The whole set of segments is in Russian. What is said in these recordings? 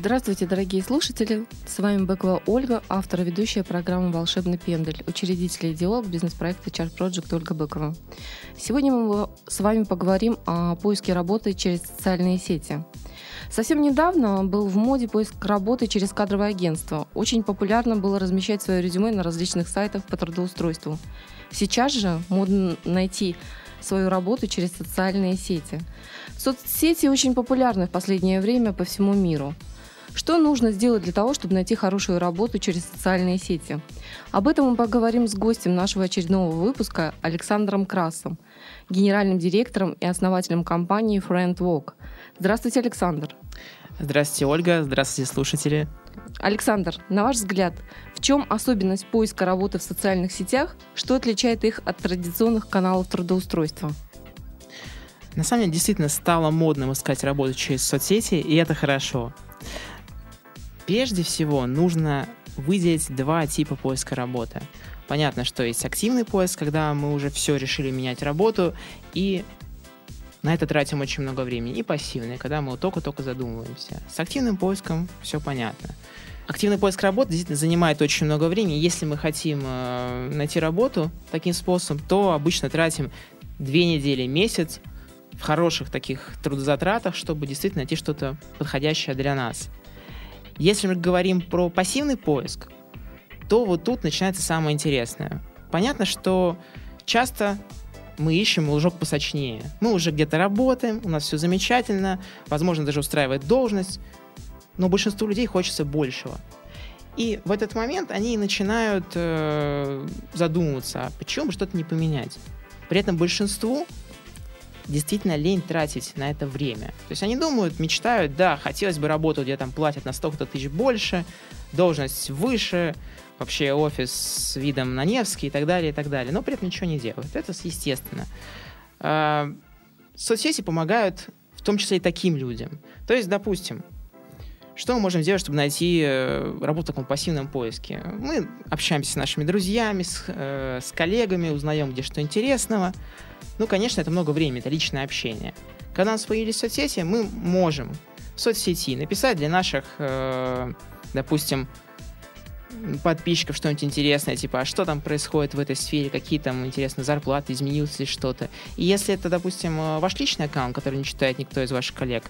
Здравствуйте, дорогие слушатели! С вами Быкова Ольга, автор и ведущая программы «Волшебный пендель», учредитель и идеолог бизнес-проекта Chart Project Ольга Быкова. Сегодня мы с вами поговорим о поиске работы через социальные сети. Совсем недавно был в моде поиск работы через кадровое агентство. Очень популярно было размещать свое резюме на различных сайтах по трудоустройству. Сейчас же модно найти свою работу через социальные сети. Соцсети очень популярны в последнее время по всему миру – что нужно сделать для того, чтобы найти хорошую работу через социальные сети? Об этом мы поговорим с гостем нашего очередного выпуска Александром Красом, генеральным директором и основателем компании Friend Walk. Здравствуйте, Александр. Здравствуйте, Ольга. Здравствуйте, слушатели. Александр, на ваш взгляд, в чем особенность поиска работы в социальных сетях? Что отличает их от традиционных каналов трудоустройства? На самом деле, действительно стало модным искать работу через соцсети, и это хорошо. Прежде всего, нужно выделить два типа поиска работы. Понятно, что есть активный поиск, когда мы уже все решили менять работу, и на это тратим очень много времени. И пассивный, когда мы только-только задумываемся. С активным поиском все понятно. Активный поиск работы действительно занимает очень много времени. Если мы хотим э, найти работу таким способом, то обычно тратим две недели, месяц в хороших таких трудозатратах, чтобы действительно найти что-то подходящее для нас. Если мы говорим про пассивный поиск, то вот тут начинается самое интересное. Понятно, что часто мы ищем лужок посочнее. Мы уже где-то работаем, у нас все замечательно, возможно, даже устраивает должность, но большинству людей хочется большего. И в этот момент они начинают э, задумываться, а почему бы что-то не поменять. При этом большинству действительно лень тратить на это время. То есть они думают, мечтают, да, хотелось бы работать, где там платят на столько-то тысяч больше, должность выше, вообще офис с видом на Невский и так далее, и так далее. Но при этом ничего не делают. Это естественно. А, соцсети помогают в том числе и таким людям. То есть, допустим, что мы можем сделать, чтобы найти э, работу в таком пассивном поиске? Мы общаемся с нашими друзьями, с, э, с коллегами, узнаем, где что интересного. Ну, конечно, это много времени, это личное общение. Когда у нас появились соцсети, мы можем в соцсети написать для наших, э, допустим, подписчиков что-нибудь интересное, типа, а что там происходит в этой сфере, какие там, интересные зарплаты, изменилось ли что-то. И если это, допустим, ваш личный аккаунт, который не читает никто из ваших коллег,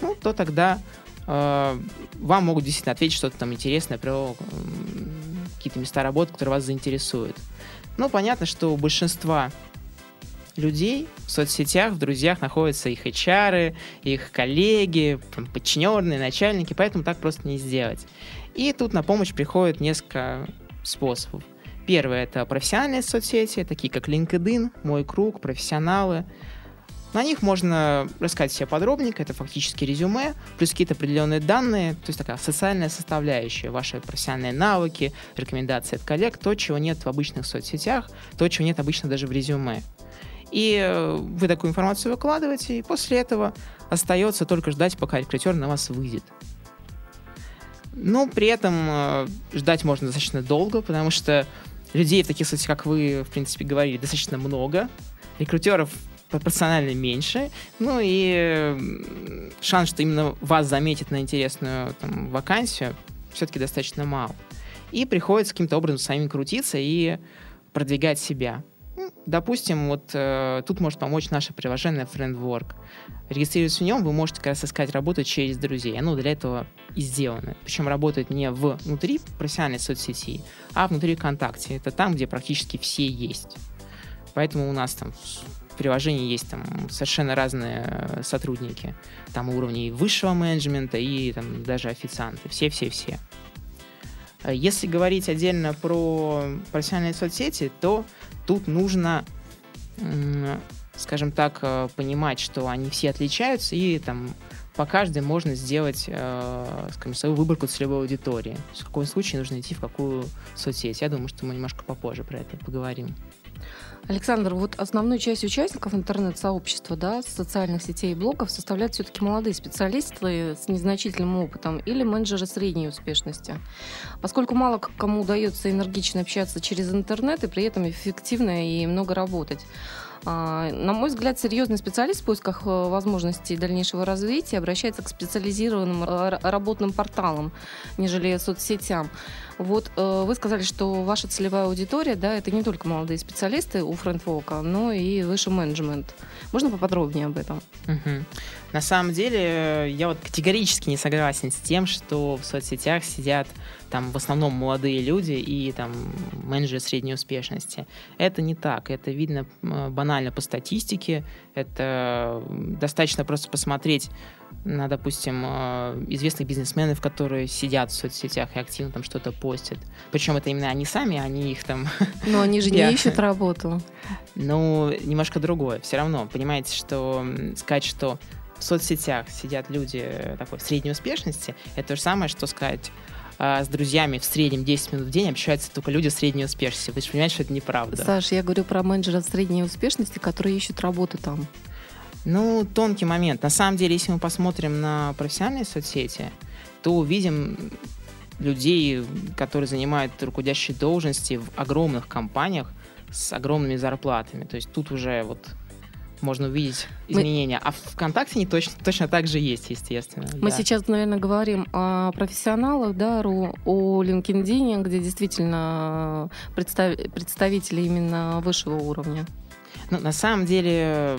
ну, то тогда Э, вам могут действительно ответить что-то там интересное про какие-то места работы, которые вас заинтересуют. Ну, понятно, что у большинства людей в соцсетях, в друзьях находятся их HR, их коллеги, подчиненные, начальники, поэтому так просто не сделать. И тут на помощь приходит несколько способов. Первое — это профессиональные соцсети, такие как LinkedIn, Мой круг, профессионалы — на них можно рассказать себе подробненько, это фактически резюме, плюс какие-то определенные данные, то есть такая социальная составляющая, ваши профессиональные навыки, рекомендации от коллег, то, чего нет в обычных соцсетях, то, чего нет обычно даже в резюме. И э, вы такую информацию выкладываете, и после этого остается только ждать, пока рекрутер на вас выйдет. Но при этом э, ждать можно достаточно долго, потому что людей в таких соцсетях, как вы, в принципе, говорили, достаточно много. Рекрутеров пропорционально меньше. Ну и шанс, что именно вас заметят на интересную там, вакансию, все-таки достаточно мал. И приходится каким-то образом самим крутиться и продвигать себя. Ну, допустим, вот э, тут может помочь наше приложение Friendwork. Регистрируясь в нем, вы можете как раз искать работу через друзей. Оно для этого и сделано. Причем работает не внутри профессиональной соцсети, а внутри ВКонтакте. Это там, где практически все есть. Поэтому у нас там в приложении есть там совершенно разные э, сотрудники. Там уровни высшего менеджмента и там даже официанты. Все-все-все. Э, если говорить отдельно про профессиональные соцсети, то тут нужно, скажем так, э, понимать, что они все отличаются, и там по каждой можно сделать, скажем, свою выборку целевой аудитории. В каком случае нужно идти в какую соцсеть. Я думаю, что мы немножко попозже про это поговорим. Александр, вот основную часть участников интернет-сообщества, да, социальных сетей и блогов составляют все-таки молодые специалисты с незначительным опытом или менеджеры средней успешности. Поскольку мало кому удается энергично общаться через интернет и при этом эффективно и много работать. А, на мой взгляд, серьезный специалист в поисках э, возможностей дальнейшего развития обращается к специализированным э, работным порталам, нежели соцсетям. Вот э, вы сказали, что ваша целевая аудитория, да, это не только молодые специалисты у френдвока, но и высший менеджмент. Можно поподробнее об этом? Угу. На самом деле, я вот категорически не согласен с тем, что в соцсетях сидят там в основном молодые люди и там менеджеры средней успешности. Это не так. Это видно банально по статистике. Это достаточно просто посмотреть на, допустим, э, известных бизнесменов, которые сидят в соцсетях и активно там что-то постят. Причем это именно они сами, они их там... Но они же не ищут работу. Ну, немножко другое. Все равно, понимаете, что сказать, что в соцсетях сидят люди э, такой средней успешности, это то же самое, что сказать а, с друзьями в среднем 10 минут в день общаются только люди средней успешности. Вы же понимаете, что это неправда. Саша, я говорю про менеджеров средней успешности, которые ищут работу там. Ну, тонкий момент. На самом деле, если мы посмотрим на профессиональные соцсети, то увидим людей, которые занимают руководящие должности в огромных компаниях с огромными зарплатами. То есть тут уже вот можно увидеть изменения. Мы... А в ВКонтакте они точно, точно так же есть, естественно. Мы да. сейчас, наверное, говорим о профессионалах, да, о LinkedIn, где действительно представ... представители именно высшего уровня. Ну, на самом деле,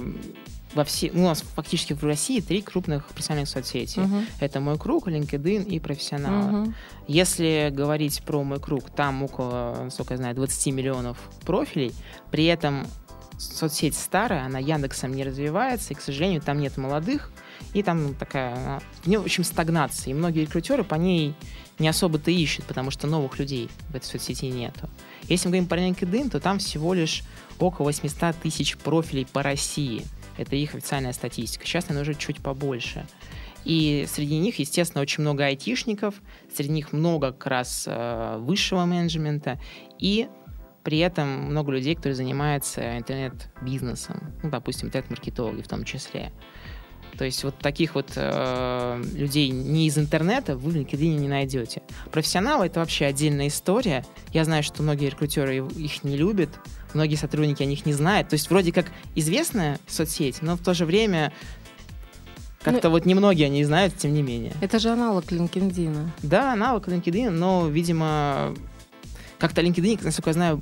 во все, у нас фактически в России три крупных профессиональных соцсети. Uh-huh. Это мой круг, LinkedIn и профессионалы. Uh-huh. Если говорить про мой круг, там около, насколько я знаю, 20 миллионов профилей. При этом соцсеть старая, она Яндексом не развивается, и, к сожалению, там нет молодых, и там такая, в ней, в общем, стагнация. И многие рекрутеры по ней не особо-то ищут, потому что новых людей в этой соцсети нету. Если мы говорим про LinkedIn, то там всего лишь около 800 тысяч профилей по России. Это их официальная статистика. Сейчас, наверное, уже чуть побольше. И среди них, естественно, очень много айтишников, среди них много как раз э, высшего менеджмента и при этом много людей, которые занимаются интернет-бизнесом, ну, допустим, интернет-маркетологи в том числе. То есть вот таких вот э, людей не из интернета вы в LinkedIn не найдете. Профессионалы — это вообще отдельная история. Я знаю, что многие рекрутеры их не любят, многие сотрудники о них не знают. То есть вроде как известная соцсеть, но в то же время как-то ну, вот немногие они знают, тем не менее. Это же аналог LinkedIn. Да, аналог LinkedIn, но, видимо, как-то LinkedIn, насколько я знаю,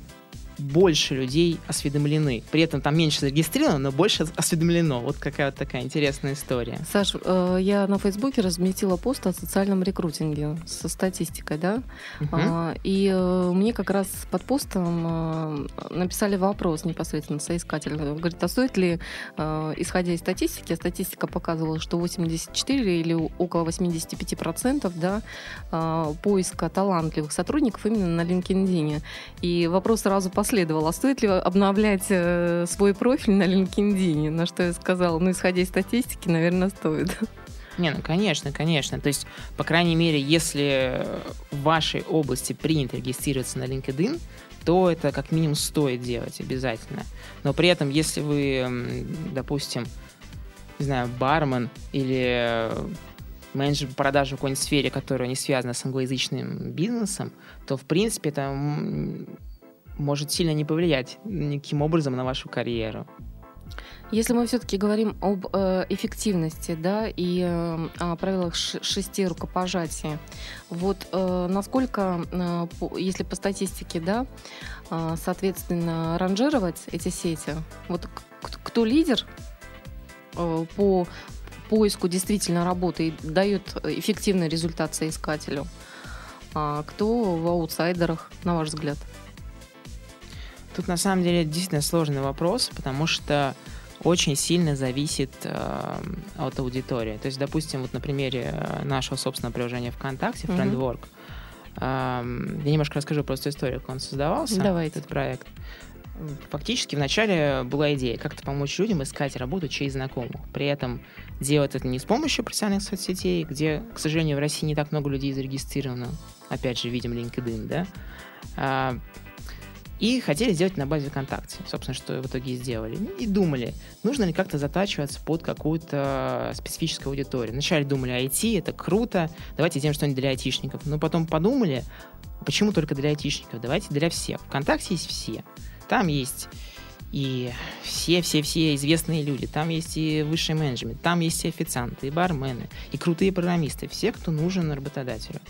больше людей осведомлены. При этом там меньше зарегистрировано, но больше осведомлено. Вот какая вот такая интересная история. Саш, э, я на Фейсбуке разместила пост о социальном рекрутинге со статистикой, да? Uh-huh. И э, мне как раз под постом э, написали вопрос непосредственно соискатель. Говорит, а стоит ли, исходя из статистики, статистика показывала, что 84 или около 85% да, поиска талантливых сотрудников именно на LinkedIn. И вопрос сразу по последовало. А стоит ли обновлять э, свой профиль на LinkedIn? На что я сказала, ну, исходя из статистики, наверное, стоит. Не, ну конечно, конечно. То есть, по крайней мере, если в вашей области принято регистрироваться на LinkedIn, то это как минимум стоит делать обязательно. Но при этом, если вы, допустим, не знаю, бармен или менеджер по продаже в какой-нибудь сфере, которая не связана с англоязычным бизнесом, то, в принципе, это может сильно не повлиять никаким образом на вашу карьеру. Если мы все-таки говорим об э, эффективности, да, и э, о правилах шести рукопожатия, вот э, насколько, э, по, если по статистике, да, э, соответственно, ранжировать эти сети, вот кто лидер э, по поиску действительно работы и дает эффективный результат соискателю, а кто в аутсайдерах, на ваш взгляд? Тут на самом деле действительно сложный вопрос, потому что очень сильно зависит э, от аудитории. То есть, допустим, вот на примере э, нашего собственного приложения ВКонтакте, Friendwork, mm-hmm. э, я немножко расскажу просто историю, как он создавался, Давайте. этот проект. Фактически вначале была идея как-то помочь людям искать работу через знакомых. При этом делать это не с помощью профессиональных соцсетей, где, к сожалению, в России не так много людей зарегистрировано. Опять же, видим LinkedIn, да? И хотели сделать на базе ВКонтакте. Собственно, что в итоге и сделали. И думали, нужно ли как-то затачиваться под какую-то специфическую аудиторию. Вначале думали, IT, это круто, давайте сделаем что-нибудь для айтишников. Но потом подумали, почему только для айтишников? Давайте для всех. ВКонтакте есть все. Там есть и все-все-все известные люди. Там есть и высший менеджмент, там есть и официанты, и бармены, и крутые программисты. Все, кто нужен работодателю.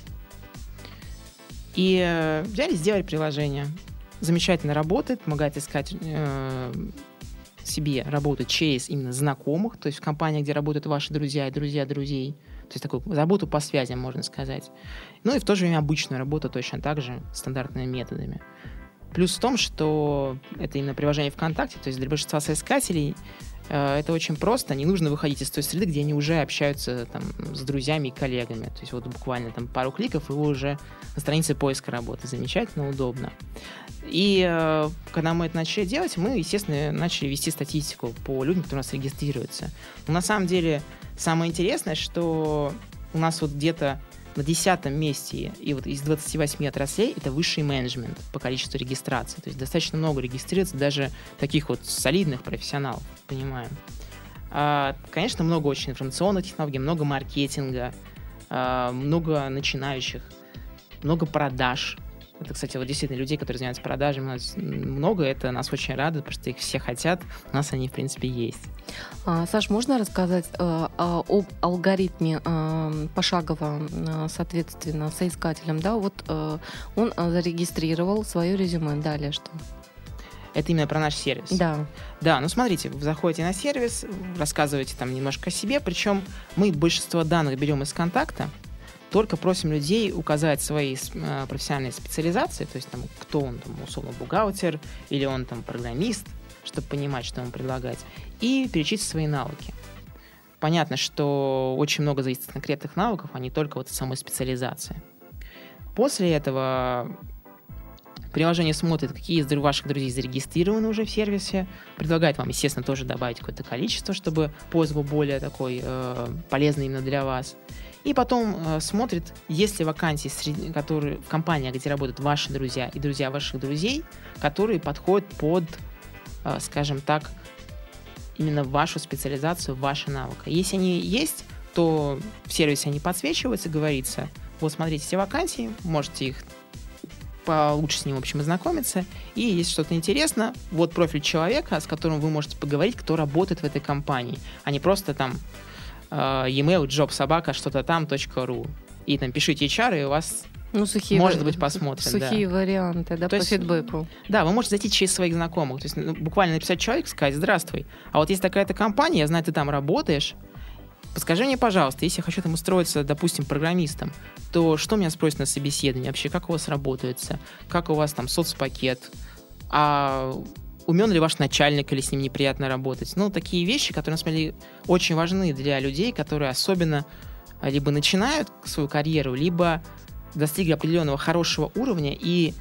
И э, взяли, сделали приложение. Замечательно работает, помогает искать э, себе работу через именно знакомых, то есть в компании, где работают ваши друзья и друзья друзей. То есть такую работу по связям, можно сказать. Ну и в то же время обычную работу точно так же, стандартными методами. Плюс в том, что это именно приложение ВКонтакте, то есть для большинства соискателей это очень просто, не нужно выходить из той среды, где они уже общаются там, с друзьями и коллегами. То есть вот буквально там пару кликов, и вы уже на странице поиска работы. Замечательно, удобно. И э, когда мы это начали делать, мы, естественно, начали вести статистику по людям, которые у нас регистрируются. Но на самом деле самое интересное, что у нас вот где-то на десятом месте и вот из 28 отраслей это высший менеджмент по количеству регистраций. То есть достаточно много регистрируется даже таких вот солидных профессионалов, понимаем. А, конечно, много очень информационных технологий, много маркетинга, а, много начинающих, много продаж, это, кстати, вот действительно людей, которые занимаются продажами, у нас много, это нас очень радует, потому что их все хотят, у нас они, в принципе, есть. А, Саш, можно рассказать э, об алгоритме э, пошагово, э, соответственно, соискателям? Да, вот он зарегистрировал свое резюме. Далее что? Это именно про наш сервис. Да. Да, ну смотрите, вы заходите на сервис, рассказываете там немножко о себе, причем мы большинство данных берем из контакта, только просим людей указать свои э, профессиональные специализации, то есть там, кто он, там, условно, бухгалтер или он там программист, чтобы понимать, что ему предлагать, и перечислить свои навыки. Понятно, что очень много зависит от конкретных навыков, а не только вот от самой специализации. После этого приложение смотрит, какие из ваших друзей зарегистрированы уже в сервисе, предлагает вам, естественно, тоже добавить какое-то количество, чтобы поиск был более такой э, полезный именно для вас. И потом э, смотрит, есть ли вакансии, среди, которые, в компании, где работают ваши друзья и друзья ваших друзей, которые подходят под, э, скажем так, именно вашу специализацию, ваши навыки. Если они есть, то в сервисе они подсвечиваются, говорится, вот смотрите эти вакансии, можете их получше с ним, в общем, ознакомиться. И если что-то интересно, вот профиль человека, с которым вы можете поговорить, кто работает в этой компании, а не просто там e-mail jobsobaka что-то там .ру и там пишите HR, и у вас ну, сухие может быть посмотрят. Сухие да. варианты, да, то по есть, фидбэку. Да, вы можете зайти через своих знакомых. То есть ну, буквально написать человеку, сказать, здравствуй, а вот есть такая-то компания, я знаю, ты там работаешь, подскажи мне, пожалуйста, если я хочу там устроиться, допустим, программистом, то что меня спросят на собеседовании вообще, как у вас работается, как у вас там соцпакет, а умен ли ваш начальник или с ним неприятно работать. Ну, такие вещи, которые, на самом деле, очень важны для людей, которые особенно а, либо начинают свою карьеру, либо достигли определенного хорошего уровня и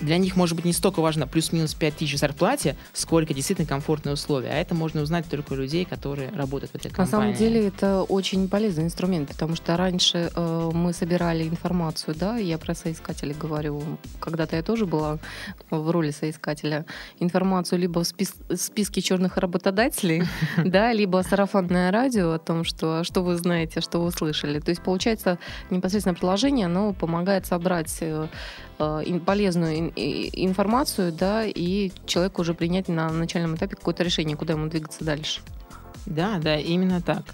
для них, может быть, не столько важно плюс-минус 5 тысяч в зарплате, сколько действительно комфортные условия. А это можно узнать только у людей, которые работают в этой компании. На самом деле это очень полезный инструмент, потому что раньше э, мы собирали информацию, да, я про соискателей говорю, когда-то я тоже была в роли соискателя, информацию либо в спис списке черных работодателей, да, либо сарафанное радио о том, что, что вы знаете, что вы слышали. То есть, получается, непосредственно приложение, оно помогает собрать э, э, полезную информацию, да, и человеку уже принять на начальном этапе какое-то решение, куда ему двигаться дальше. Да, да, именно так.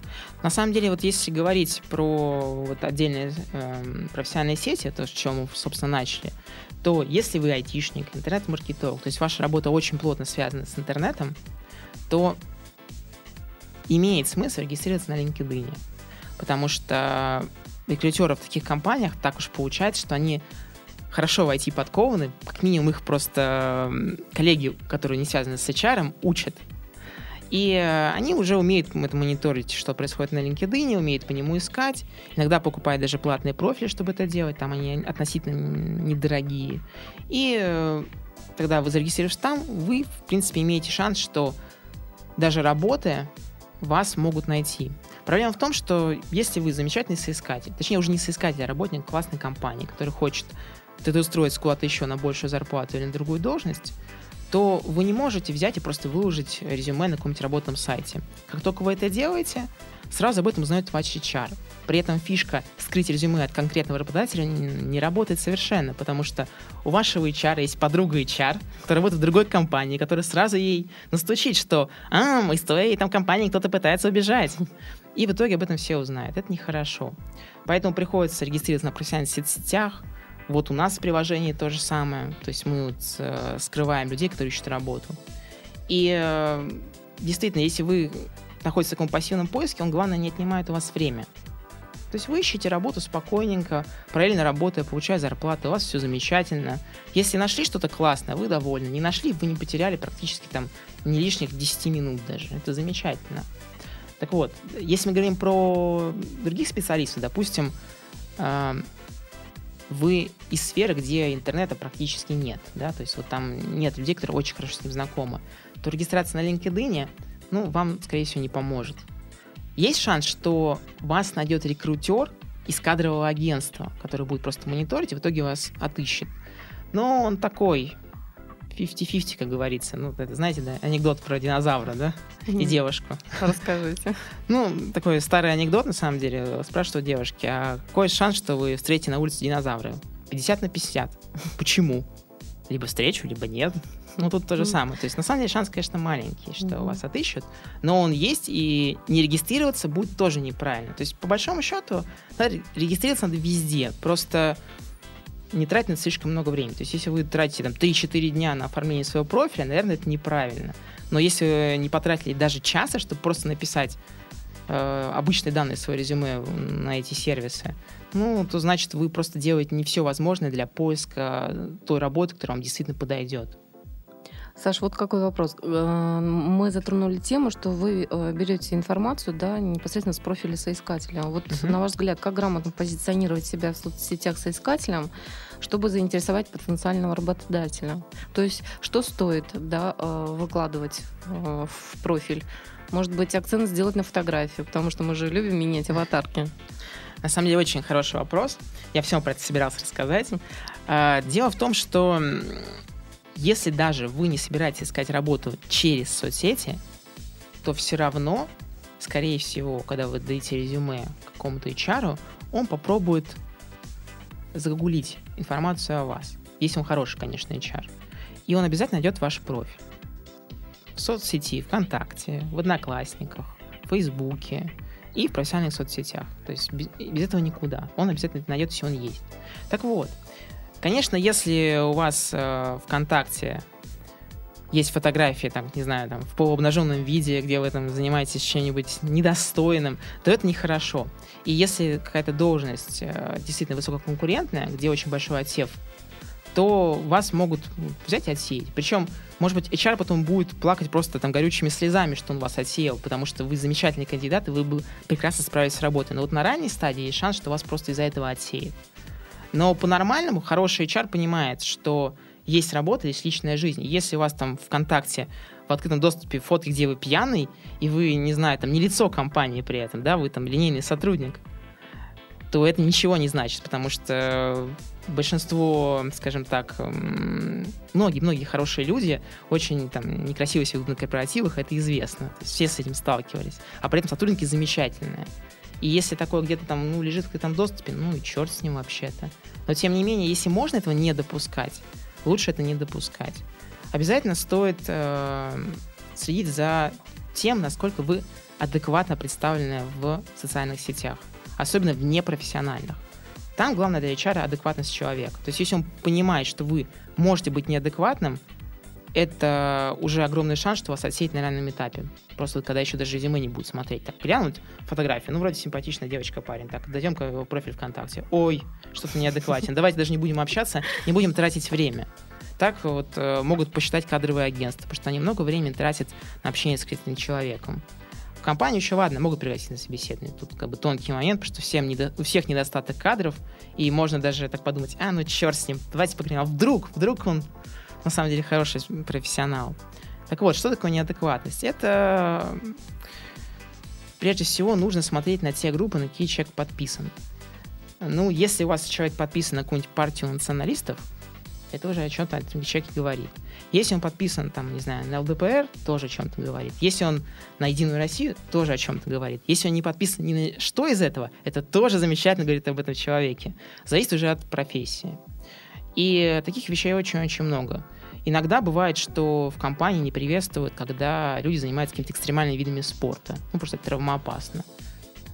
На самом деле, вот если говорить про вот отдельные э, профессиональные сети, то, с чем мы, собственно, начали, то если вы айтишник, интернет-маркетолог, то есть ваша работа очень плотно связана с интернетом, то имеет смысл регистрироваться на LinkedIn. Потому что рекрутеры в таких компаниях так уж получается, что они хорошо в IT подкованы, как минимум их просто коллеги, которые не связаны с HR, учат. И э, они уже умеют это мониторить, что происходит на LinkedIn, умеют по нему искать. Иногда покупают даже платные профили, чтобы это делать. Там они относительно недорогие. И э, когда вы зарегистрируетесь там, вы, в принципе, имеете шанс, что даже работая, вас могут найти. Проблема в том, что если вы замечательный соискатель, точнее уже не соискатель, а работник классной компании, который хочет трудоустроиться куда-то еще на большую зарплату или на другую должность, то вы не можете взять и просто выложить резюме на каком-нибудь работном сайте. Как только вы это делаете, сразу об этом узнает ваш HR. При этом фишка скрыть резюме от конкретного работодателя не работает совершенно, потому что у вашего HR есть подруга HR, которая работает в другой компании, которая сразу ей настучит, что «А, из твоей там компании кто-то пытается убежать». И в итоге об этом все узнают. Это нехорошо. Поэтому приходится регистрироваться на профессиональных сетях, вот у нас в приложении то же самое. То есть мы вот, э, скрываем людей, которые ищут работу. И э, действительно, если вы находитесь в таком пассивном поиске, он, главное, не отнимает у вас время. То есть вы ищете работу спокойненько, параллельно работая, получая зарплату, у вас все замечательно. Если нашли что-то классное, вы довольны. Не нашли, вы не потеряли практически там не лишних 10 минут даже. Это замечательно. Так вот, если мы говорим про других специалистов, допустим, э, вы из сферы, где интернета практически нет, да, то есть вот там нет людей, которые очень хорошо с ним знакомы, то регистрация на LinkedIn, ну, вам, скорее всего, не поможет. Есть шанс, что вас найдет рекрутер из кадрового агентства, который будет просто мониторить и в итоге вас отыщет. Но он такой 50-50, как говорится. Ну, это, знаете, да, анекдот про динозавра, да, и девушку. Расскажите. Ну, такой старый анекдот, на самом деле. Спрашивают девушки, а какой шанс, что вы встретите на улице динозавра? 50 на 50. Почему? Либо встречу, либо нет. Ну, тут то же самое. То есть, на самом деле, шанс, конечно, маленький, что вас отыщут, но он есть, и не регистрироваться будет тоже неправильно. То есть, по большому счету, да, регистрироваться надо везде. Просто не тратить на это слишком много времени. То есть, если вы тратите там 3-4 дня на оформление своего профиля, наверное, это неправильно. Но если вы не потратили даже часа, чтобы просто написать э, обычные данные своего резюме на эти сервисы, ну, то значит, вы просто делаете не все возможное для поиска той работы, которая вам действительно подойдет. Саш, вот какой вопрос. Э, мы затронули тему, что вы э, берете информацию да, непосредственно с профиля соискателя. Вот, uh-huh. на ваш взгляд, как грамотно позиционировать себя в соцсетях соискателем, чтобы заинтересовать потенциального работодателя? То есть, что стоит да, э, выкладывать в профиль? Может быть, акцент сделать на фотографию, потому что мы же любим менять аватарки. На самом деле, очень хороший вопрос. Я все про это собирался рассказать. Дело в том, что если даже вы не собираетесь искать работу через соцсети, то все равно, скорее всего, когда вы дадите резюме какому-то HR, он попробует загуглить информацию о вас. Если он хороший, конечно, HR. И он обязательно найдет ваш профиль. В соцсети, ВКонтакте, в Одноклассниках, в Фейсбуке и в профессиональных соцсетях. То есть без, без этого никуда. Он обязательно найдет, если он есть. Так вот, Конечно, если у вас э, ВКонтакте есть фотографии, там, не знаю, там, в полуобнаженном виде, где вы там занимаетесь чем-нибудь недостойным, то это нехорошо. И если какая-то должность э, действительно высококонкурентная, где очень большой отсев, то вас могут взять и отсеять. Причем, может быть, HR потом будет плакать просто там горючими слезами, что он вас отсеял, потому что вы замечательный кандидат, и вы бы прекрасно справились с работой. Но вот на ранней стадии есть шанс, что вас просто из-за этого отсеют. Но по-нормальному хороший HR понимает, что есть работа, есть личная жизнь. Если у вас там ВКонтакте в открытом доступе фотки, где вы пьяный, и вы, не знаю, там не лицо компании при этом, да, вы там линейный сотрудник, то это ничего не значит, потому что большинство, скажем так, многие-многие хорошие люди очень там некрасиво себя ведут на корпоративах, это известно. То есть все с этим сталкивались. А при этом сотрудники замечательные. И если такое где-то там, ну, лежит в каком-то доступе, ну и черт с ним вообще-то. Но тем не менее, если можно этого не допускать, лучше это не допускать. Обязательно стоит э, следить за тем, насколько вы адекватно представлены в социальных сетях, особенно в непрофессиональных. Там главное для HR адекватность человека. То есть если он понимает, что вы можете быть неадекватным, это уже огромный шанс, что вас отсеять на раннем этапе. Просто вот, когда еще даже резюме не будут смотреть. Так, глянуть фотографию, ну, вроде симпатичная девочка, парень. Так, дойдем-ка его профиль ВКонтакте. Ой, что-то неадекватен. Давайте даже не будем общаться, не будем тратить время. Так вот э, могут посчитать кадровые агентства, потому что они много времени тратят на общение с конкретным человеком. В компанию еще ладно, могут пригласить на собеседование. Тут как бы тонкий момент, потому что всем недо... у всех недостаток кадров, и можно даже так подумать, а, ну черт с ним, давайте поговорим, а вдруг, вдруг он на самом деле хороший профессионал. Так вот, что такое неадекватность? Это прежде всего нужно смотреть на те группы, на какие человек подписан. Ну, если у вас человек подписан на какую-нибудь партию националистов, это уже о чем-то человек говорит. Если он подписан, там, не знаю, на ЛДПР, тоже о чем-то говорит. Если он на Единую Россию, тоже о чем-то говорит. Если он не подписан ни на что из этого, это тоже замечательно говорит об этом человеке. Зависит уже от профессии. И таких вещей очень-очень много. Иногда бывает, что в компании не приветствуют, когда люди занимаются какими-то экстремальными видами спорта. Ну, просто это травмоопасно.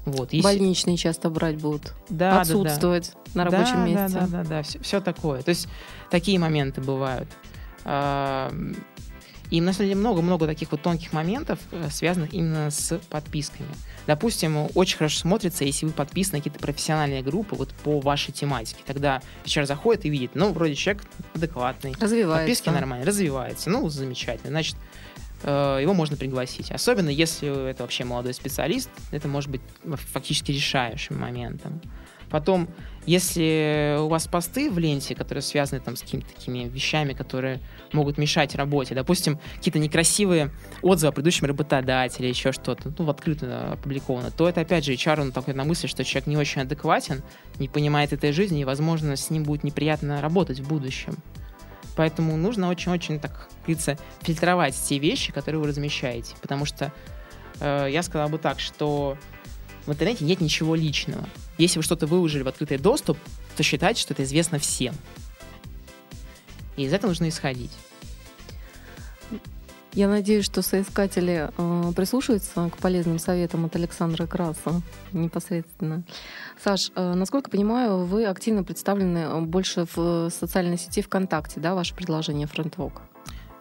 Вот, если... Больничные часто брать будут. Да, Отсутствовать да, да. на рабочем да, месте. Да, да, да, да, все, все такое. То есть такие моменты бывают. И на самом деле много-много таких вот тонких моментов, э, связанных именно с подписками. Допустим, очень хорошо смотрится, если вы подписаны на какие-то профессиональные группы вот по вашей тематике. Тогда человек заходит и видит, ну, вроде человек адекватный. Развивается. Подписки нормально, развивается. Ну, замечательно. Значит, э, его можно пригласить. Особенно если это вообще молодой специалист, это может быть фактически решающим моментом. Потом, если у вас посты в ленте, которые связаны там с какими-то такими вещами, которые могут мешать работе, допустим, какие-то некрасивые отзывы о предыдущем работодателе, еще что-то, ну, в открыто опубликовано, то это, опять же, HR, он такой на мысль, что человек не очень адекватен, не понимает этой жизни, и, возможно, с ним будет неприятно работать в будущем. Поэтому нужно очень-очень, так говорится, фильтровать те вещи, которые вы размещаете. Потому что э, я сказал бы так, что в интернете нет ничего личного. Если вы что-то выложили в открытый доступ, то считайте, что это известно всем. И из этого нужно исходить. Я надеюсь, что соискатели э, прислушаются к полезным советам от Александра Краса непосредственно. Саш, э, насколько понимаю, вы активно представлены больше в социальной сети ВКонтакте, да, ваше предложение FriendWalk?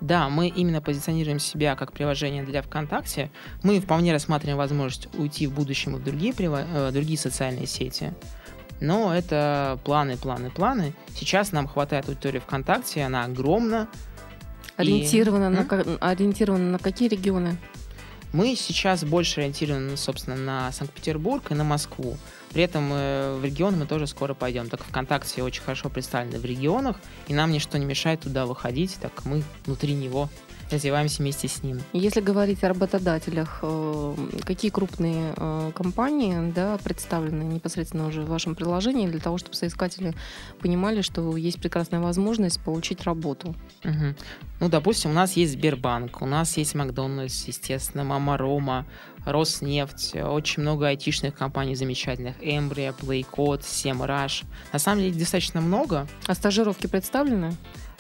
Да, мы именно позиционируем себя как приложение для ВКонтакте. Мы вполне рассматриваем возможность уйти в будущем в другие, э, другие социальные сети. Но это планы, планы, планы. Сейчас нам хватает аудитории ВКонтакте, она огромна. Ориентирована, и... на, ориентирована на какие регионы? Мы сейчас больше ориентированы, собственно, на Санкт-Петербург и на Москву. При этом э, в регионы мы тоже скоро пойдем. Так ВКонтакте очень хорошо представлены в регионах, и нам ничто не мешает туда выходить, так мы внутри него развиваемся вместе с ним. Если говорить о работодателях, э, какие крупные э, компании да, представлены непосредственно уже в вашем приложении для того, чтобы соискатели понимали, что есть прекрасная возможность получить работу? Угу. Ну, допустим, у нас есть Сбербанк, у нас есть Макдональдс, естественно, Мама Рома, Роснефть, очень много айтишных компаний замечательных, Эмбрия, Playcode, Semrush. На самом деле достаточно много. А стажировки представлены?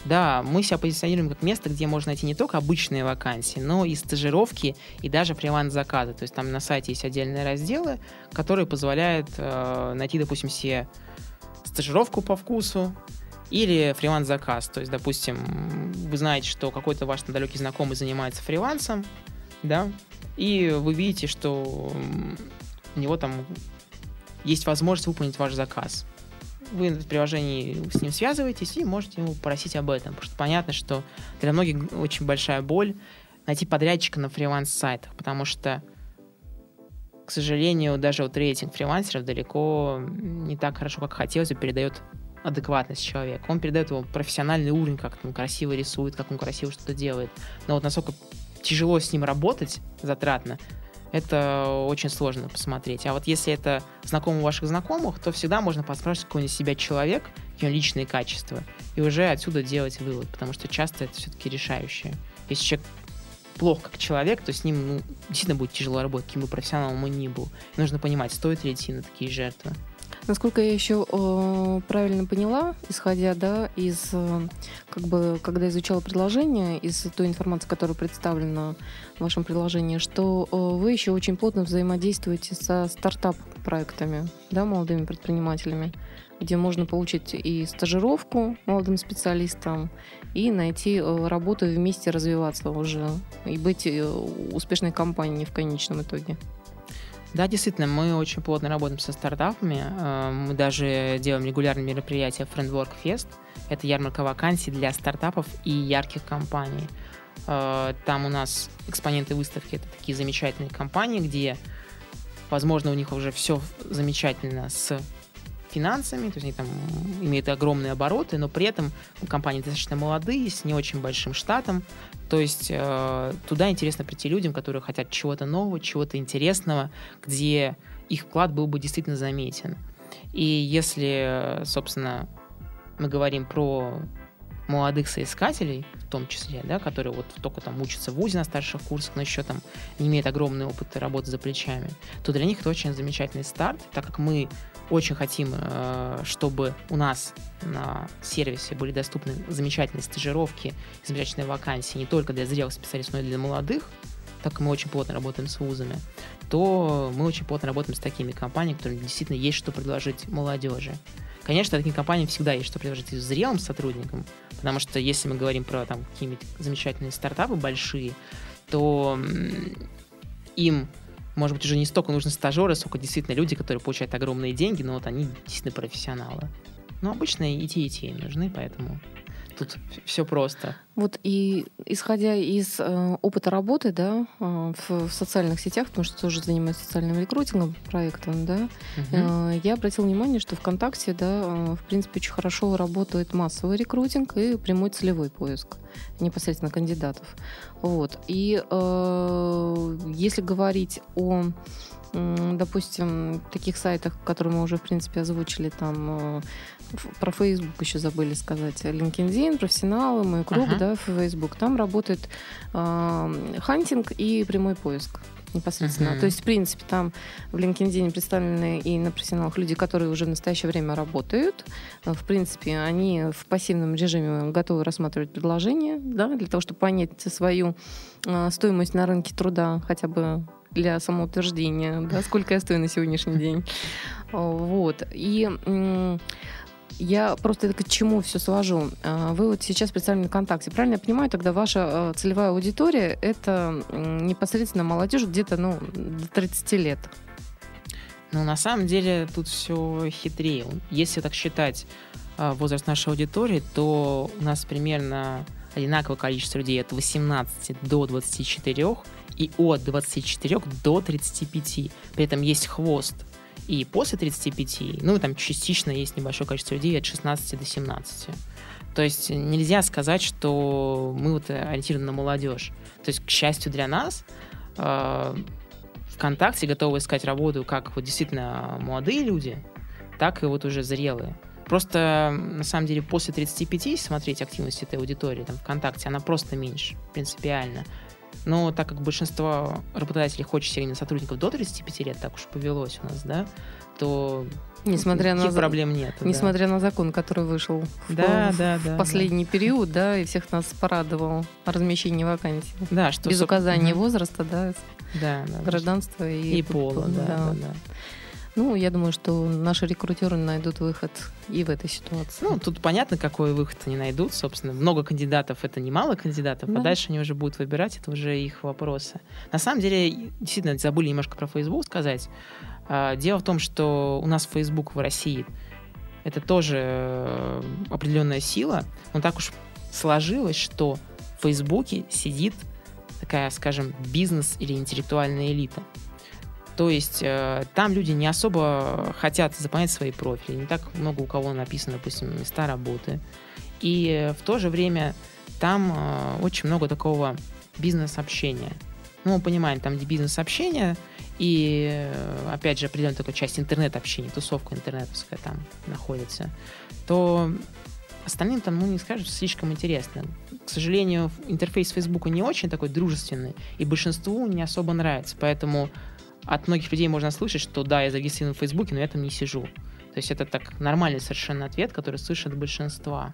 Да, мы себя позиционируем как место, где можно найти не только обычные вакансии, но и стажировки, и даже фриланс-заказы. То есть там на сайте есть отдельные разделы, которые позволяют э, найти, допустим, себе стажировку по вкусу, или фриланс-заказ. То есть, допустим, вы знаете, что какой-то ваш далекий знакомый занимается фрилансом, да, и вы видите, что у него там есть возможность выполнить ваш заказ вы в приложении с ним связываетесь и можете ему просить об этом. Потому что понятно, что для многих очень большая боль найти подрядчика на фриланс-сайтах, потому что, к сожалению, даже вот рейтинг фрилансеров далеко не так хорошо, как хотелось бы, передает адекватность человека. Он передает его профессиональный уровень, как он красиво рисует, как он красиво что-то делает. Но вот насколько тяжело с ним работать, затратно, это очень сложно посмотреть. А вот если это знакомый ваших знакомых, то всегда можно поспрашивать, какой из себя человек, он личные качества, и уже отсюда делать вывод, потому что часто это все-таки решающее. Если человек плох как человек, то с ним ну, действительно будет тяжело работать, каким бы профессионалом он ни был. нужно понимать, стоит ли идти на такие жертвы. Насколько я еще э, правильно поняла, исходя да, из, э, как бы, когда изучала предложение, из той информации, которая представлена в вашем приложении, что э, вы еще очень плотно взаимодействуете со стартап-проектами, да, молодыми предпринимателями, где можно получить и стажировку молодым специалистам, и найти э, работу вместе развиваться уже, и быть э, успешной компанией в конечном итоге. Да, действительно, мы очень плотно работаем со стартапами. Э, мы даже делаем регулярные мероприятия Friendwork Fest. Это ярмарка вакансий для стартапов и ярких компаний. Э, там у нас экспоненты выставки — это такие замечательные компании, где, возможно, у них уже все замечательно с финансами, то есть они там имеют огромные обороты, но при этом компании достаточно молодые, с не очень большим штатом. То есть э, туда интересно прийти людям, которые хотят чего-то нового, чего-то интересного, где их вклад был бы действительно заметен. И если, собственно, мы говорим про молодых соискателей, в том числе, да, которые вот только там учатся в ВУЗе на старших курсах, но еще там не имеют огромный опыт работы за плечами, то для них это очень замечательный старт, так как мы очень хотим, э, чтобы у нас на сервисе были доступны замечательные стажировки, замечательные вакансии не только для зрелых специалистов, но и для молодых, так как мы очень плотно работаем с вузами, то мы очень плотно работаем с такими компаниями, которым действительно есть что предложить молодежи. Конечно, таким компаниям всегда есть что предложить и зрелым сотрудникам, потому что если мы говорим про там какие-нибудь замечательные стартапы большие, то им может быть, уже не столько нужны стажеры, сколько действительно люди, которые получают огромные деньги, но вот они действительно профессионалы. Но обычно и те, и те нужны, поэтому тут все просто. Вот и исходя из э, опыта работы, да, э, в, в социальных сетях, потому что тоже занимаюсь социальным рекрутингом, проектом, да, угу. э, я обратила внимание, что ВКонтакте, да, э, в принципе, очень хорошо работает массовый рекрутинг и прямой целевой поиск непосредственно кандидатов. Вот. И э, если говорить о допустим, таких сайтах, которые мы уже, в принципе, озвучили, там э, про Facebook еще забыли сказать. LinkedIn, профессионалы, мой круг, uh-huh. да, Facebook. Там работает э, хантинг и прямой поиск непосредственно. Uh-huh. То есть, в принципе, там в LinkedIn представлены и на профессионалах люди, которые уже в настоящее время работают. В принципе, они в пассивном режиме готовы рассматривать предложения, да, для того, чтобы понять свою э, стоимость на рынке труда хотя бы для самоутверждения, да, сколько я стою на сегодняшний день. Вот. И я просто это к чему все свожу. А, вы вот сейчас представлены ВКонтакте. Правильно я понимаю, тогда ваша э, целевая аудитория это непосредственно молодежь где-то ну, до 30 лет. Ну, на самом деле тут все хитрее. Если так считать а, возраст нашей аудитории, то у нас примерно одинаковое количество людей от 18 до 24 и от 24 до 35. При этом есть хвост и после 35, ну, там частично есть небольшое количество людей от 16 до 17. То есть нельзя сказать, что мы вот ориентированы на молодежь. То есть, к счастью для нас, э, ВКонтакте готовы искать работу как вот действительно молодые люди, так и вот уже зрелые. Просто, на самом деле, после 35 смотреть активность этой аудитории там, ВКонтакте, она просто меньше, принципиально. Но так как большинство работодателей хочет себе сотрудников до 35 лет, так уж повелось у нас, да, то Несмотря на проблем нет. Несмотря да. на закон, который вышел да, в, да, в да, последний да. период, да, и всех нас порадовал размещение вакансий. Да, что без указания возраста, да, да, да гражданства и, и пола, да, да, да. да. Ну, я думаю, что наши рекрутеры найдут выход и в этой ситуации. Ну, тут понятно, какой выход они найдут. Собственно, много кандидатов — это немало кандидатов, а да. а дальше они уже будут выбирать, это уже их вопросы. На самом деле, действительно, забыли немножко про Facebook сказать. А, дело в том, что у нас Facebook в России — это тоже э, определенная сила, но так уж сложилось, что в Фейсбуке сидит такая, скажем, бизнес или интеллектуальная элита. То есть э, там люди не особо хотят заполнять свои профили, не так много у кого написано, допустим, места работы. И в то же время там э, очень много такого бизнес-общения. Ну, мы понимаем, там где бизнес-общение и, э, опять же, определенная такая часть интернет-общения, тусовка интернетовская там находится, то остальным там, ну, не скажут, слишком интересно. К сожалению, интерфейс Фейсбука не очень такой дружественный, и большинству не особо нравится, поэтому от многих людей можно слышать, что да, я зарегистрирован в Фейсбуке, но я там не сижу. То есть это так нормальный совершенно ответ, который слышат большинства.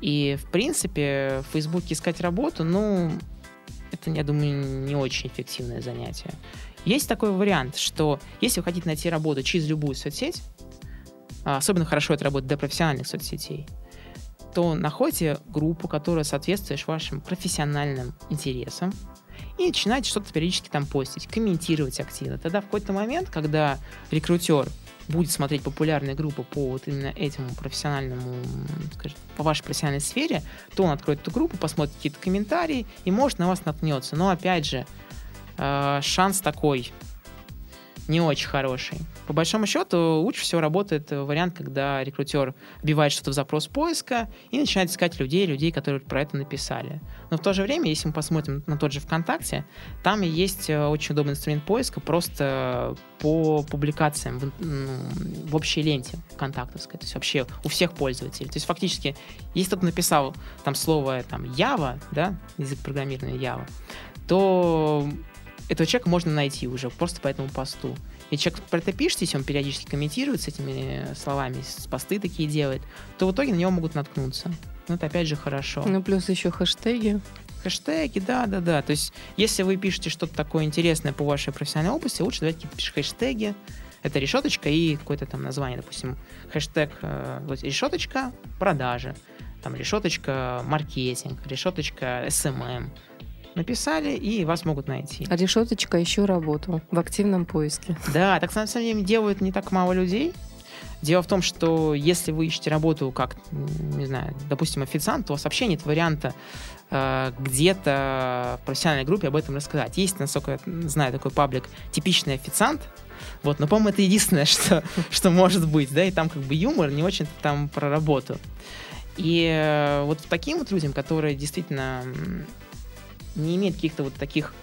И, в принципе, в Фейсбуке искать работу, ну, это, я думаю, не очень эффективное занятие. Есть такой вариант, что если вы хотите найти работу через любую соцсеть, а, особенно хорошо это работает для профессиональных соцсетей, то находите группу, которая соответствует вашим профессиональным интересам, и начинаете что-то периодически там постить, комментировать активно. Тогда в какой-то момент, когда рекрутер будет смотреть популярные группы по вот именно этому профессиональному, скажем, по вашей профессиональной сфере, то он откроет эту группу, посмотрит какие-то комментарии и может на вас наткнется. Но опять же, э, шанс такой не очень хороший. По большому счету, лучше всего работает вариант, когда рекрутер вбивает что-то в запрос поиска и начинает искать людей, людей, которые про это написали. Но в то же время, если мы посмотрим на тот же ВКонтакте, там есть э, очень удобный инструмент поиска просто по публикациям в, ну, в общей ленте ВКонтактовской, то есть вообще у всех пользователей. То есть фактически, если кто-то написал там слово там Java, да, язык программирования Java, то этого человека можно найти уже просто по этому посту. И человек про это пишет, если он периодически комментирует с этими словами, с посты такие делает, то в итоге на него могут наткнуться. Ну, это опять же хорошо. Ну, плюс еще хэштеги. Хэштеги, да, да, да. То есть, если вы пишете что-то такое интересное по вашей профессиональной области, лучше давайте пишите хэштеги. Это решеточка и какое-то там название, допустим, хэштег э, решеточка продажи, там решеточка маркетинг, решеточка SMM написали, и вас могут найти. А решеточка ищу работу в активном поиске. Да, так на самом деле делают не так мало людей. Дело в том, что если вы ищете работу как, не знаю, допустим, официант, то у вас вообще нет варианта э, где-то в профессиональной группе об этом рассказать. Есть, насколько я знаю, такой паблик «Типичный официант», вот, но, по-моему, это единственное, что, что может быть, да, и там как бы юмор, не очень там про работу. И э, вот таким вот людям, которые действительно не имеет каких-то вот таких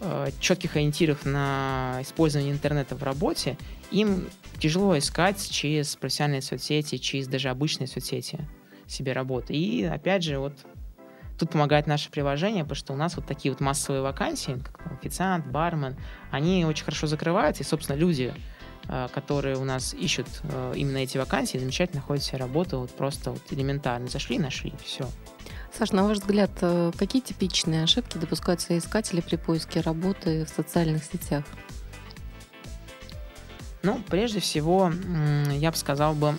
э, четких ориентиров на использование интернета в работе, им тяжело искать через профессиональные соцсети, через даже обычные соцсети себе работы. И опять же, вот тут помогает наше приложение, потому что у нас вот такие вот массовые вакансии, как там, официант, бармен, они очень хорошо закрываются, и, собственно, люди, э, которые у нас ищут э, именно эти вакансии, замечательно находят себе работу, вот просто вот элементарно зашли, нашли, все. Саш, на ваш взгляд, э, какие типичные ошибки допускают соискатели при поиске работы в социальных сетях? Ну, прежде всего, я бы сказал бы,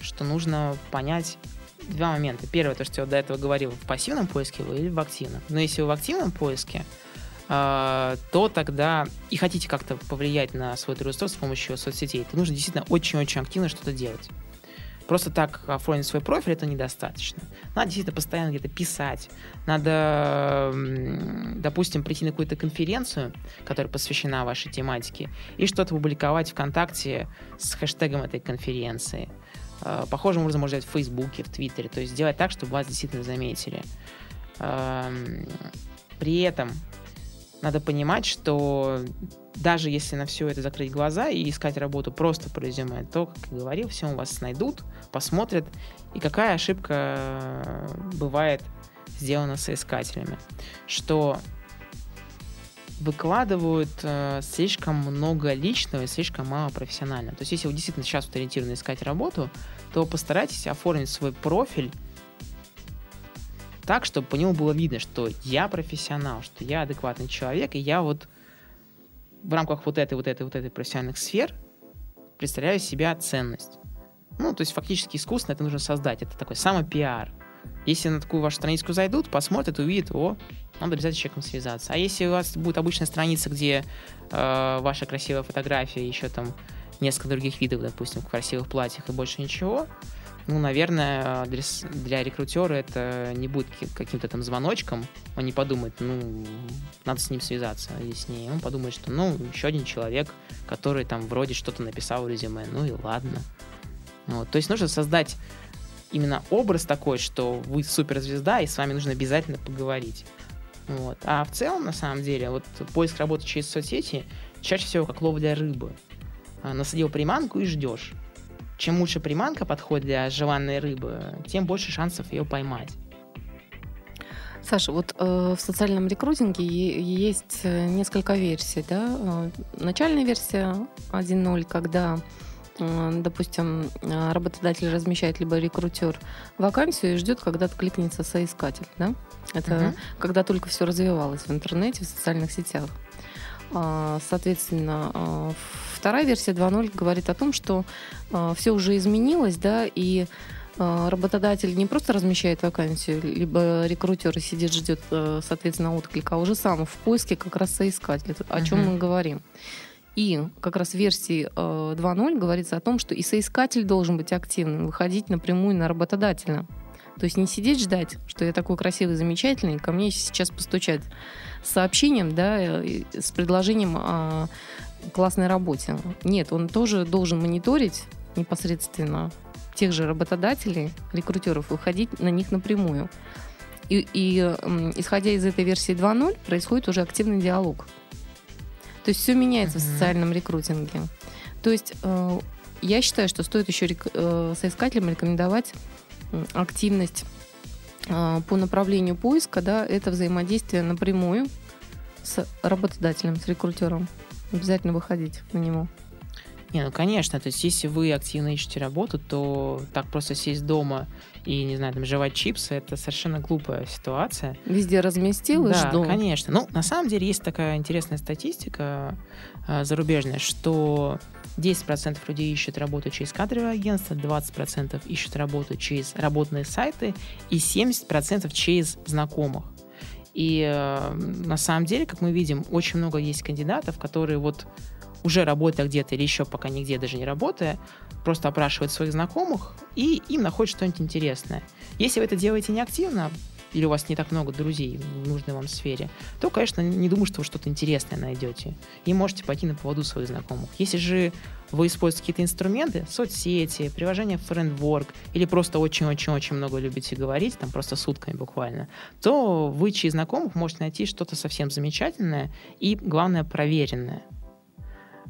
что нужно понять два момента. Первое, то, что я до этого говорил, в пассивном поиске вы или в активном. Но если вы в активном поиске, э, то тогда и хотите как-то повлиять на свой трудоустройство с помощью соцсетей, то нужно действительно очень-очень активно что-то делать. Просто так оформить свой профиль это недостаточно. Надо действительно постоянно где-то писать. Надо, допустим, прийти на какую-то конференцию, которая посвящена вашей тематике, и что-то публиковать ВКонтакте с хэштегом этой конференции. А, похожим образом можно делать в Фейсбуке, в Твиттере. То есть сделать так, чтобы вас действительно заметили. При этом надо понимать, что даже если на все это закрыть глаза и искать работу просто по резюме, то, как я говорил, все у вас найдут, посмотрят, и какая ошибка э, бывает сделана соискателями, что выкладывают э, слишком много личного и слишком мало профессионально. То есть, если вы действительно сейчас вот ориентированы искать работу, то постарайтесь оформить свой профиль так, чтобы по нему было видно, что я профессионал, что я адекватный человек, и я вот в рамках вот этой, вот этой, вот этой профессиональных сфер представляю себя ценность. Ну, то есть фактически искусственно это нужно создать. Это такой самопиар. Если на такую вашу страницу зайдут, посмотрят, увидят, о, надо обязательно с человеком связаться. А если у вас будет обычная страница, где э, ваша красивая фотография, еще там несколько других видов, допустим, в красивых платьях и больше ничего, ну, наверное, для, для рекрутера это не будет каким-то там звоночком. Он не подумает, ну, надо с ним связаться с ней. Он подумает, что, ну, еще один человек, который там вроде что-то написал в резюме. Ну и ладно. Вот. То есть нужно создать именно образ такой, что вы суперзвезда, и с вами нужно обязательно поговорить. Вот. А в целом, на самом деле, вот поиск работы через соцсети чаще всего как ловля рыбы. А, насадил приманку и ждешь чем лучше приманка подходит для желанной рыбы, тем больше шансов ее поймать. Саша, вот э, в социальном рекрутинге есть э, несколько версий, да? Э, начальная версия 1.0, когда, э, допустим, работодатель размещает либо рекрутер вакансию и ждет, когда откликнется соискатель, да? Это угу. когда только все развивалось в интернете, в социальных сетях. А, соответственно, вторая версия 2.0 говорит о том, что все уже изменилось, да, и работодатель не просто размещает вакансию, либо рекрутер сидит, ждет, соответственно, отклика, а уже сам в поиске как раз соискатель, о чем uh-huh. мы говорим. И как раз в версии 2.0 говорится о том, что и соискатель должен быть активным, выходить напрямую на работодателя То есть не сидеть ждать, что я такой красивый, замечательный, ко мне сейчас постучать с сообщением, да, с предложением о классной работе. Нет, он тоже должен мониторить непосредственно тех же работодателей, рекрутеров, выходить на них напрямую. И, и исходя из этой версии 2.0 происходит уже активный диалог. То есть все меняется uh-huh. в социальном рекрутинге. То есть э, я считаю, что стоит еще рек- э, соискателям рекомендовать активность э, по направлению поиска, да, это взаимодействие напрямую с работодателем, с рекрутером. Обязательно выходить на него. Не, ну конечно, то есть если вы активно ищете работу, то так просто сесть дома и, не знаю, там, жевать чипсы, это совершенно глупая ситуация. Везде разместил и да, жду. конечно. Ну, на самом деле есть такая интересная статистика э, зарубежная, что 10% людей ищут работу через кадровое агентство, 20% ищут работу через работные сайты и 70% через знакомых. И э, на самом деле, как мы видим, очень много есть кандидатов, которые вот уже работая где-то или еще пока нигде даже не работая, просто опрашивают своих знакомых и им находят что-нибудь интересное. Если вы это делаете неактивно, или у вас не так много друзей в нужной вам сфере, то, конечно, не думаю, что вы что-то интересное найдете. И можете пойти на поводу своих знакомых. Если же вы используете какие-то инструменты, соцсети, приложение Friendwork, или просто очень-очень-очень много любите говорить, там просто сутками буквально, то вы через знакомых можете найти что-то совсем замечательное и, главное, проверенное.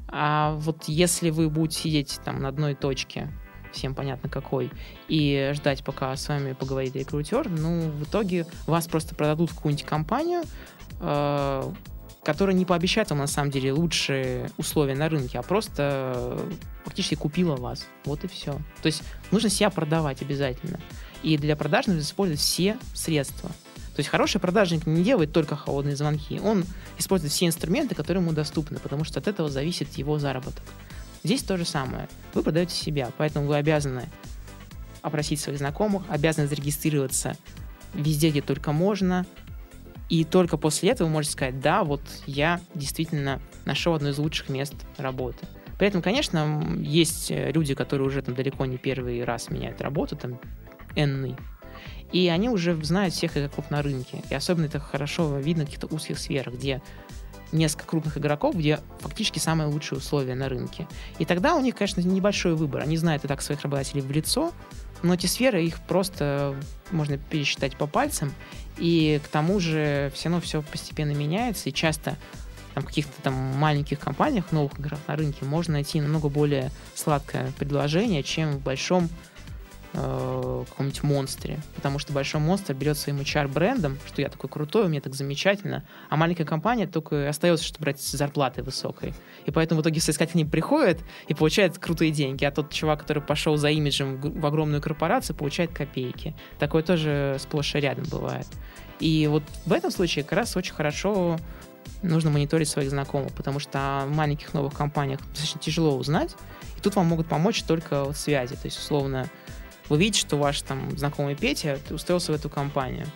А вот если вы будете сидеть там на одной точке, всем понятно какой, и ждать, пока с вами поговорит рекрутер, ну, в итоге вас просто продадут в какую-нибудь компанию, э, которая не пообещает вам на самом деле лучшие условия на рынке, а просто практически купила вас. Вот и все. То есть нужно себя продавать обязательно. И для продаж нужно использовать все средства. То есть хороший продажник не делает только холодные звонки, он использует все инструменты, которые ему доступны, потому что от этого зависит его заработок. Здесь то же самое. Вы продаете себя, поэтому вы обязаны опросить своих знакомых, обязаны зарегистрироваться везде, где только можно, и только после этого вы можете сказать, да, вот я действительно нашел одно из лучших мест работы. При этом, конечно, есть люди, которые уже там далеко не первый раз меняют работу, там, энный и они уже знают всех игроков на рынке. И особенно это хорошо видно в каких-то узких сферах, где несколько крупных игроков, где фактически самые лучшие условия на рынке. И тогда у них, конечно, небольшой выбор. Они знают и так своих работодателей в лицо, но эти сферы их просто можно пересчитать по пальцам. И к тому же все равно все постепенно меняется, и часто там, каких-то там маленьких компаниях, новых играх на рынке можно найти намного более сладкое предложение, чем в большом э, каком-нибудь монстре, потому что большой монстр берет своим HR-брендом, что я такой крутой, у меня так замечательно, а маленькая компания только остается, что брать зарплаты высокой. И поэтому в итоге соискатели не приходят и получают крутые деньги, а тот чувак, который пошел за имиджем в огромную корпорацию, получает копейки. Такое тоже сплошь и рядом бывает. И вот в этом случае как раз очень хорошо нужно мониторить своих знакомых, потому что в маленьких новых компаниях достаточно тяжело узнать, и тут вам могут помочь только связи. То есть, условно, вы видите, что ваш там знакомый Петя устроился в эту компанию.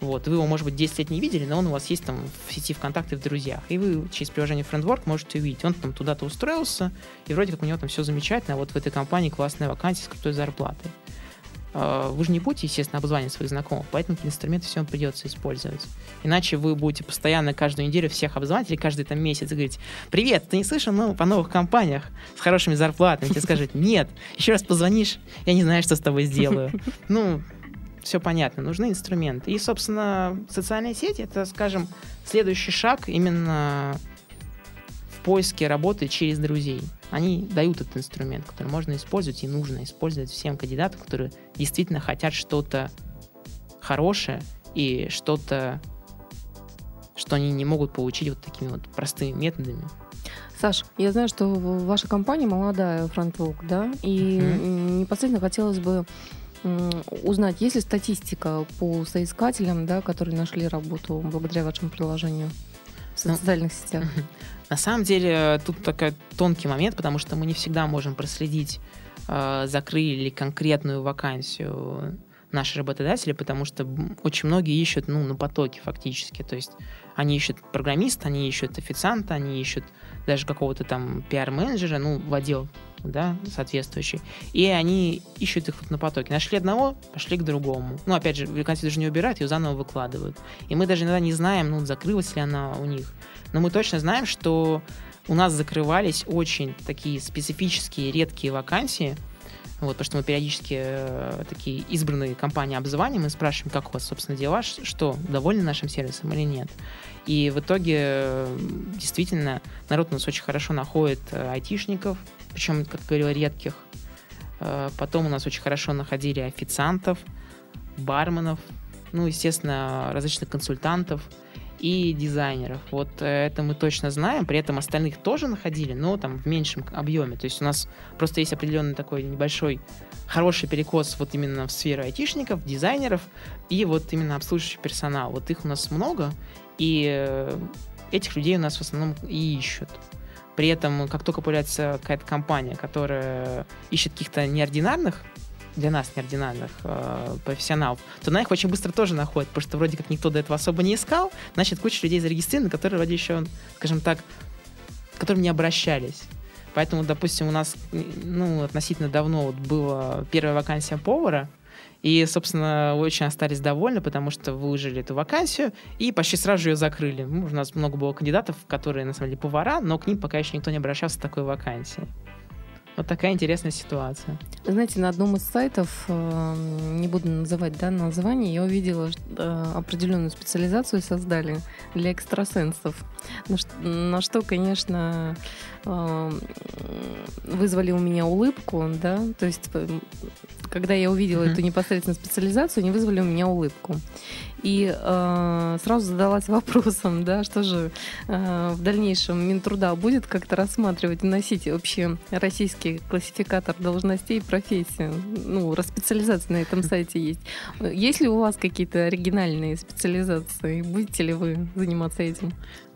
Вот, вы его, может быть, 10 лет не видели, но он у вас есть там в сети ВКонтакте в друзьях. И вы через приложение Friendwork можете увидеть. Он там туда-то устроился, и вроде как у него там все замечательно, а вот в этой компании классная вакансия с крутой зарплатой. А, вы же не будете, естественно, обзванивать своих знакомых, поэтому эти инструменты все придется использовать. Иначе вы будете постоянно каждую неделю всех обзванивать или каждый там месяц говорить, привет, ты не слышал ну, по новых компаниях с хорошими зарплатами? Тебе скажут, нет, еще раз позвонишь, я не знаю, что с тобой сделаю. Ну, все понятно, нужны инструменты. И, собственно, социальные сети — это, скажем, следующий шаг именно в поиске работы через друзей они дают этот инструмент, который можно использовать и нужно использовать всем кандидатам, которые действительно хотят что-то хорошее и что-то, что они не могут получить вот такими вот простыми методами. Саш, я знаю, что ваша компания молодая, Фронтвок, да, и mm-hmm. непосредственно хотелось бы узнать, есть ли статистика по соискателям, да, которые нашли работу благодаря вашему приложению в ну, социальных сетях? На самом деле тут такой тонкий момент, потому что мы не всегда можем проследить, э, закрыли ли конкретную вакансию наши работодатели, потому что очень многие ищут ну, на потоке фактически. То есть они ищут программиста, они ищут официанта, они ищут даже какого-то там пиар-менеджера, ну, в отдел да, соответствующий. И они ищут их вот на потоке. Нашли одного, пошли к другому. Ну, опять же, вакансию даже не убирают, ее заново выкладывают. И мы даже иногда не знаем, ну, закрылась ли она у них. Но мы точно знаем, что у нас закрывались очень такие специфические, редкие вакансии, вот, потому что мы периодически э, такие избранные компании обзваниваем и спрашиваем, как у вас, собственно, дела, что, довольны нашим сервисом или нет. И в итоге действительно народ у нас очень хорошо находит э, айтишников, причем, как говорила, редких. Э, потом у нас очень хорошо находили официантов, барменов, ну, естественно, различных консультантов и дизайнеров. Вот э, это мы точно знаем, при этом остальных тоже находили, но там в меньшем объеме. То есть у нас просто есть определенный такой небольшой хороший перекос вот именно в сферу айтишников, дизайнеров и вот именно обслуживающий персонал. Вот их у нас много, и э, этих людей у нас в основном и ищут. При этом, как только появляется какая-то компания, которая ищет каких-то неординарных для нас неординарных э, профессионалов, то она их очень быстро тоже находит, потому что вроде как никто до этого особо не искал, значит, куча людей зарегистрированы, которые вроде еще, скажем так, к которым не обращались. Поэтому, допустим, у нас ну, относительно давно вот была первая вакансия повара, и, собственно, очень остались довольны, потому что выложили эту вакансию и почти сразу же ее закрыли. Ну, у нас много было кандидатов, которые, на самом деле, повара, но к ним пока еще никто не обращался с такой вакансией. Вот такая интересная ситуация. Знаете, на одном из сайтов, э, не буду называть да, название, я увидела э, определенную специализацию создали для экстрасенсов. На что, конечно, вызвали у меня улыбку, да, то есть когда я увидела mm-hmm. эту непосредственно специализацию, они вызвали у меня улыбку. И э, сразу задалась вопросом, да, что же э, в дальнейшем Минтруда будет как-то рассматривать, вносить вообще российский классификатор должностей и профессий. Ну, специализация на этом сайте есть. Есть ли у вас какие-то оригинальные специализации? Будете ли вы заниматься этим?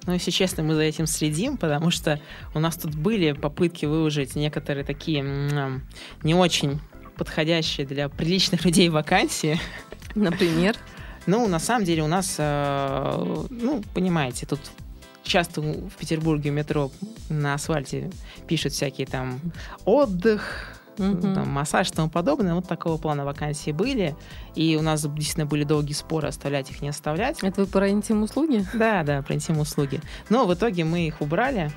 Ну, если честно, мы за этим следим, потому что у нас тут были попытки выложить некоторые такие не очень подходящие для приличных людей вакансии. Например? Ну, на самом деле у нас, э, ну, понимаете, тут часто в Петербурге метро на асфальте пишут всякие там отдых, угу. там, массаж и тому подобное. Вот такого плана вакансии были. И у нас действительно были долгие споры, оставлять их, не оставлять. Это вы про интим-услуги? Да, да, про интим-услуги. Но в итоге мы их убрали.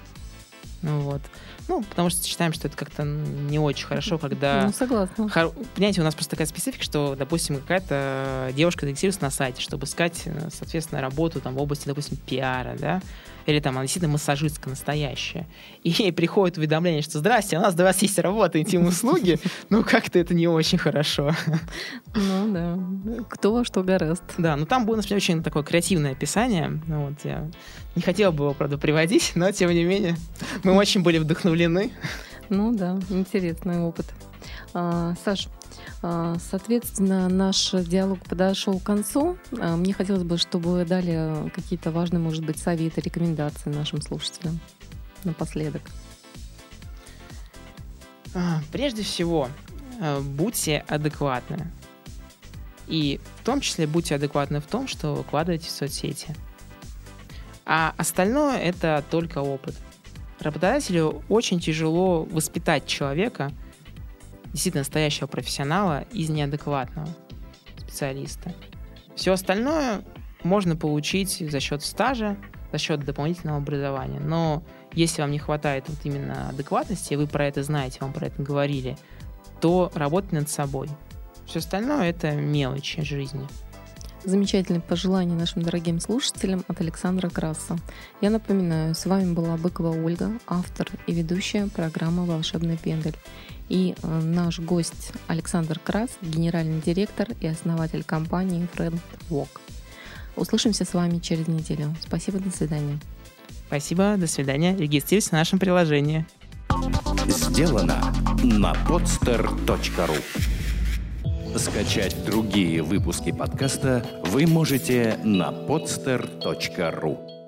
Ну вот. Ну, потому что считаем, что это как-то не очень хорошо, когда... Ну, согласна. Хор... Понимаете, у нас просто такая специфика, что, допустим, какая-то девушка зарегистрируется на сайте, чтобы искать, соответственно, работу там в области, допустим, пиара, да, или там она действительно массажистка настоящая, и ей приходит уведомление, что «Здрасте, у нас для вас есть работа, интим-услуги», ну, как-то это не очень хорошо. Ну, да. Кто во что гораст. Да, ну там было, например, очень такое креативное описание, ну, вот я не хотела бы его, правда, приводить, но, тем не менее, мы очень были вдохновлены. Ну да, интересный опыт. А, Саш, а, соответственно, наш диалог подошел к концу. А, мне хотелось бы, чтобы вы дали какие-то важные, может быть, советы, рекомендации нашим слушателям напоследок. Прежде всего, будьте адекватны. И в том числе будьте адекватны в том, что выкладываете в соцсети. А остальное это только опыт. Работодателю очень тяжело воспитать человека – действительно настоящего профессионала из неадекватного специалиста. Все остальное можно получить за счет стажа, за счет дополнительного образования. Но если вам не хватает вот именно адекватности, вы про это знаете, вам про это говорили, то работайте над собой. Все остальное это мелочи жизни. Замечательные пожелания нашим дорогим слушателям от Александра Краса. Я напоминаю, с вами была Быкова Ольга, автор и ведущая программы «Волшебный пендель». И э, наш гость Александр Крас, генеральный директор и основатель компании Friend Walk. Услышимся с вами через неделю. Спасибо, до свидания. Спасибо, до свидания. Регистрируйтесь в нашем приложении. Сделано на podster.ru Скачать другие выпуски подкаста вы можете на podster.ru